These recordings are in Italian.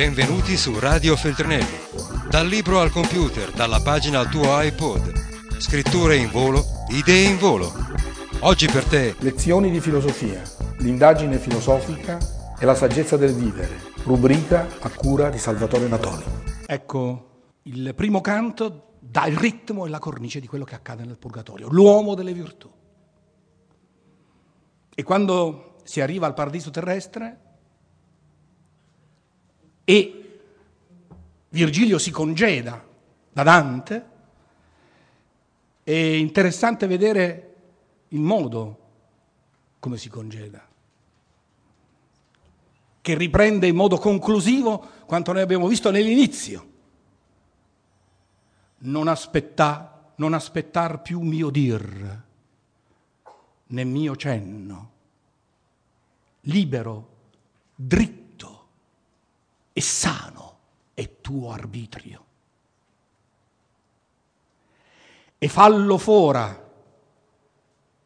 Benvenuti su Radio Feltrinelli. Dal libro al computer, dalla pagina al tuo iPod. Scritture in volo, idee in volo. Oggi per te Lezioni di filosofia, l'indagine filosofica e la saggezza del vivere, rubrica a cura di Salvatore Natoli. Ecco, il primo canto dà il ritmo e la cornice di quello che accade nel purgatorio, l'uomo delle virtù. E quando si arriva al paradiso terrestre e Virgilio si congeda da Dante, è interessante vedere il modo come si congeda, che riprende in modo conclusivo quanto noi abbiamo visto nell'inizio. Non, aspetta, non aspettar più mio dir, né mio cenno, libero, dritto e sano è tuo arbitrio. E fallo fora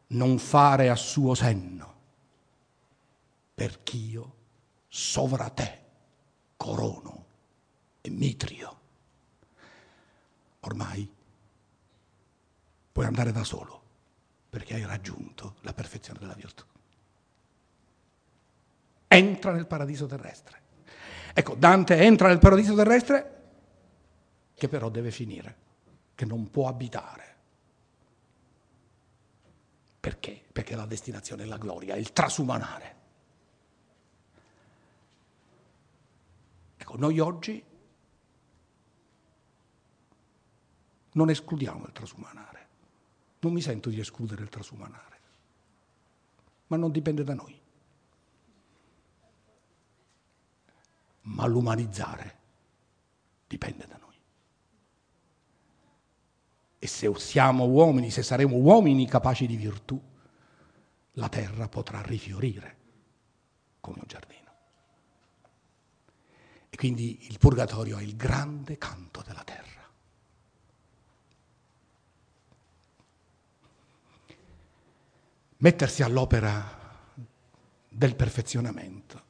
non fare a suo senno, perch'io sovra te corono e mitrio. Ormai puoi andare da solo perché hai raggiunto la perfezione della virtù. Entra nel paradiso terrestre. Ecco, Dante entra nel paradiso terrestre che però deve finire, che non può abitare. Perché? Perché la destinazione è la gloria, è il trasumanare. Ecco, noi oggi non escludiamo il trasumanare. Non mi sento di escludere il trasumanare, ma non dipende da noi. Ma l'umanizzare dipende da noi. E se siamo uomini, se saremo uomini capaci di virtù, la terra potrà rifiorire come un giardino. E quindi il purgatorio è il grande canto della terra. Mettersi all'opera del perfezionamento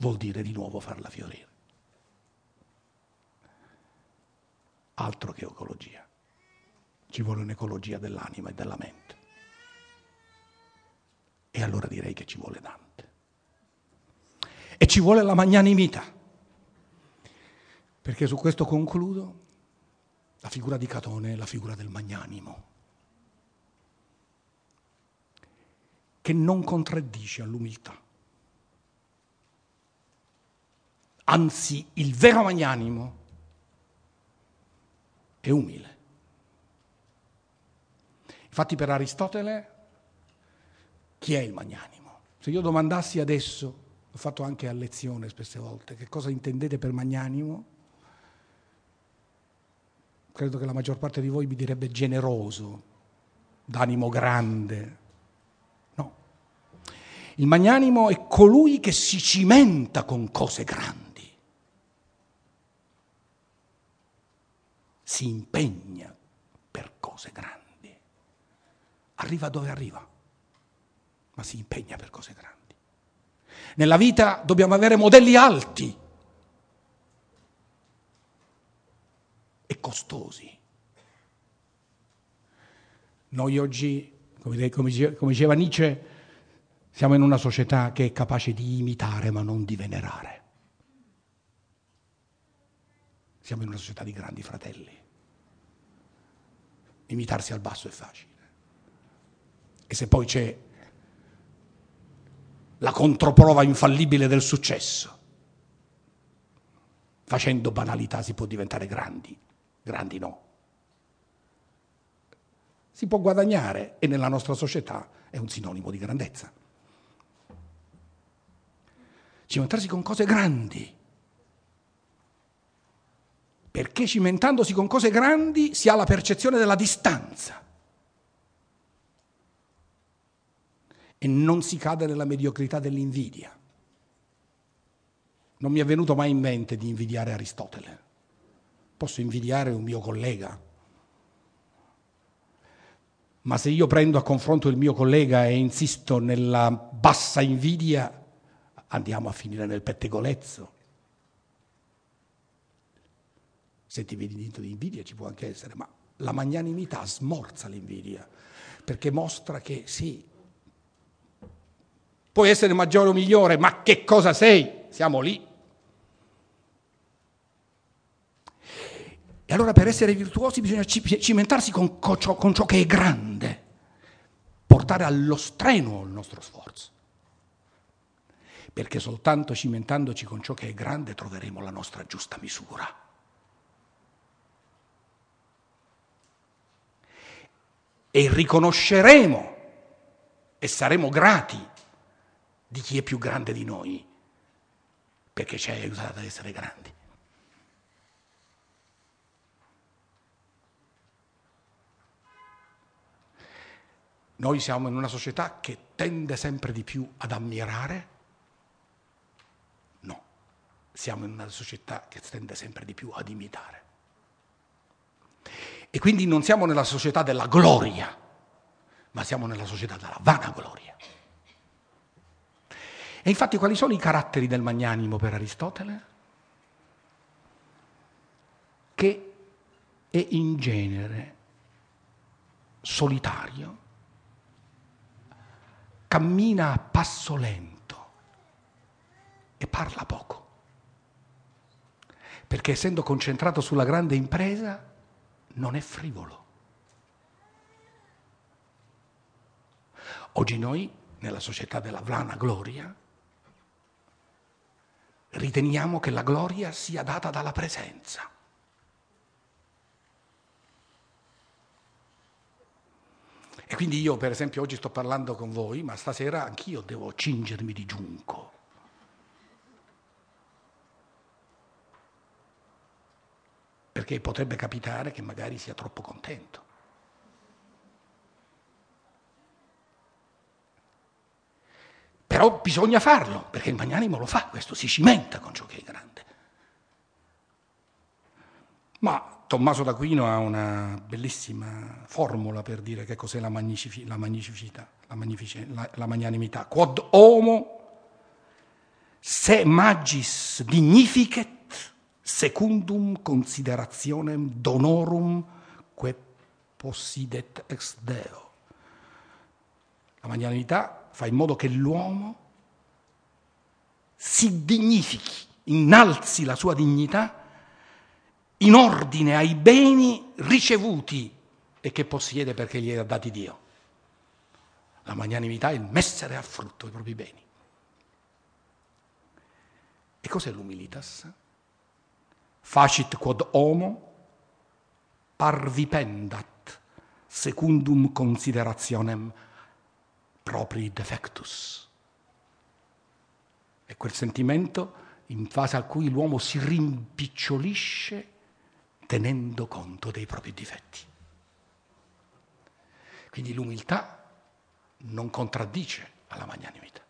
vuol dire di nuovo farla fiorire. Altro che ecologia. Ci vuole un'ecologia dell'anima e della mente. E allora direi che ci vuole Dante. E ci vuole la magnanimità. Perché su questo concludo, la figura di Catone è la figura del magnanimo, che non contraddice all'umiltà. Anzi, il vero magnanimo è umile. Infatti per Aristotele chi è il magnanimo? Se io domandassi adesso, l'ho fatto anche a lezione spesse volte, che cosa intendete per magnanimo? Credo che la maggior parte di voi mi direbbe generoso, d'animo grande. No. Il magnanimo è colui che si cimenta con cose grandi. Si impegna per cose grandi arriva dove arriva, ma si impegna per cose grandi. Nella vita dobbiamo avere modelli alti e costosi. Noi oggi, come diceva Nietzsche, siamo in una società che è capace di imitare ma non di venerare. Siamo in una società di grandi fratelli. Imitarsi al basso è facile. E se poi c'è la controprova infallibile del successo, facendo banalità si può diventare grandi, grandi no. Si può guadagnare e nella nostra società è un sinonimo di grandezza. Cimentarsi con cose grandi. Perché cimentandosi con cose grandi si ha la percezione della distanza. e non si cade nella mediocrità dell'invidia. Non mi è venuto mai in mente di invidiare Aristotele. Posso invidiare un mio collega. Ma se io prendo a confronto il mio collega e insisto nella bassa invidia, andiamo a finire nel pettegolezzo. Sentimento di invidia ci può anche essere, ma la magnanimità smorza l'invidia, perché mostra che sì, puoi essere maggiore o migliore, ma che cosa sei? Siamo lì. E allora per essere virtuosi bisogna cimentarsi con, ciò, con ciò che è grande, portare allo strenuo il nostro sforzo. Perché soltanto cimentandoci con ciò che è grande troveremo la nostra giusta misura. E riconosceremo e saremo grati di chi è più grande di noi, perché ci ha aiutato ad essere grandi. Noi siamo in una società che tende sempre di più ad ammirare? No, siamo in una società che tende sempre di più ad imitare. E quindi non siamo nella società della gloria, ma siamo nella società della vanagloria. E infatti quali sono i caratteri del magnanimo per Aristotele? Che è in genere solitario, cammina a passo lento e parla poco. Perché essendo concentrato sulla grande impresa non è frivolo. Oggi noi, nella società della vlana gloria, riteniamo che la gloria sia data dalla presenza. E quindi io, per esempio, oggi sto parlando con voi, ma stasera anch'io devo cingermi di giunco. Perché potrebbe capitare che magari sia troppo contento. Però bisogna farlo, perché il magnanimo lo fa, questo si cimenta con ciò che è grande. Ma Tommaso d'Aquino ha una bellissima formula per dire che cos'è la, magnifici, la, magnificità, la, la, la magnanimità. Quod homo se magis dignificet secundum considerationem donorum que possidet ex Deo. La magnanimità fa in modo che l'uomo si dignifichi, innalzi la sua dignità in ordine ai beni ricevuti e che possiede perché gli ha dati Dio. La magnanimità è il messere a frutto i propri beni. E cos'è l'umilitas? Facit quod homo parvipendat secundum considerationem propri defectus. È quel sentimento in fase a cui l'uomo si rimpicciolisce tenendo conto dei propri difetti. Quindi l'umiltà non contraddice alla magnanimità.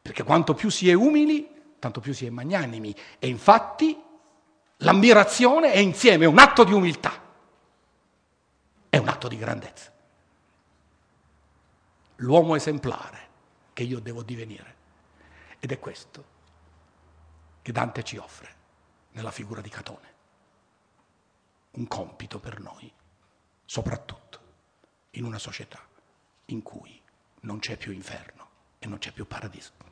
Perché quanto più si è umili, tanto più si è magnanimi. E infatti l'ammirazione è insieme un atto di umiltà, è un atto di grandezza. L'uomo esemplare che io devo divenire. Ed è questo che Dante ci offre nella figura di Catone un compito per noi, soprattutto in una società in cui non c'è più inferno e non c'è più paradiso.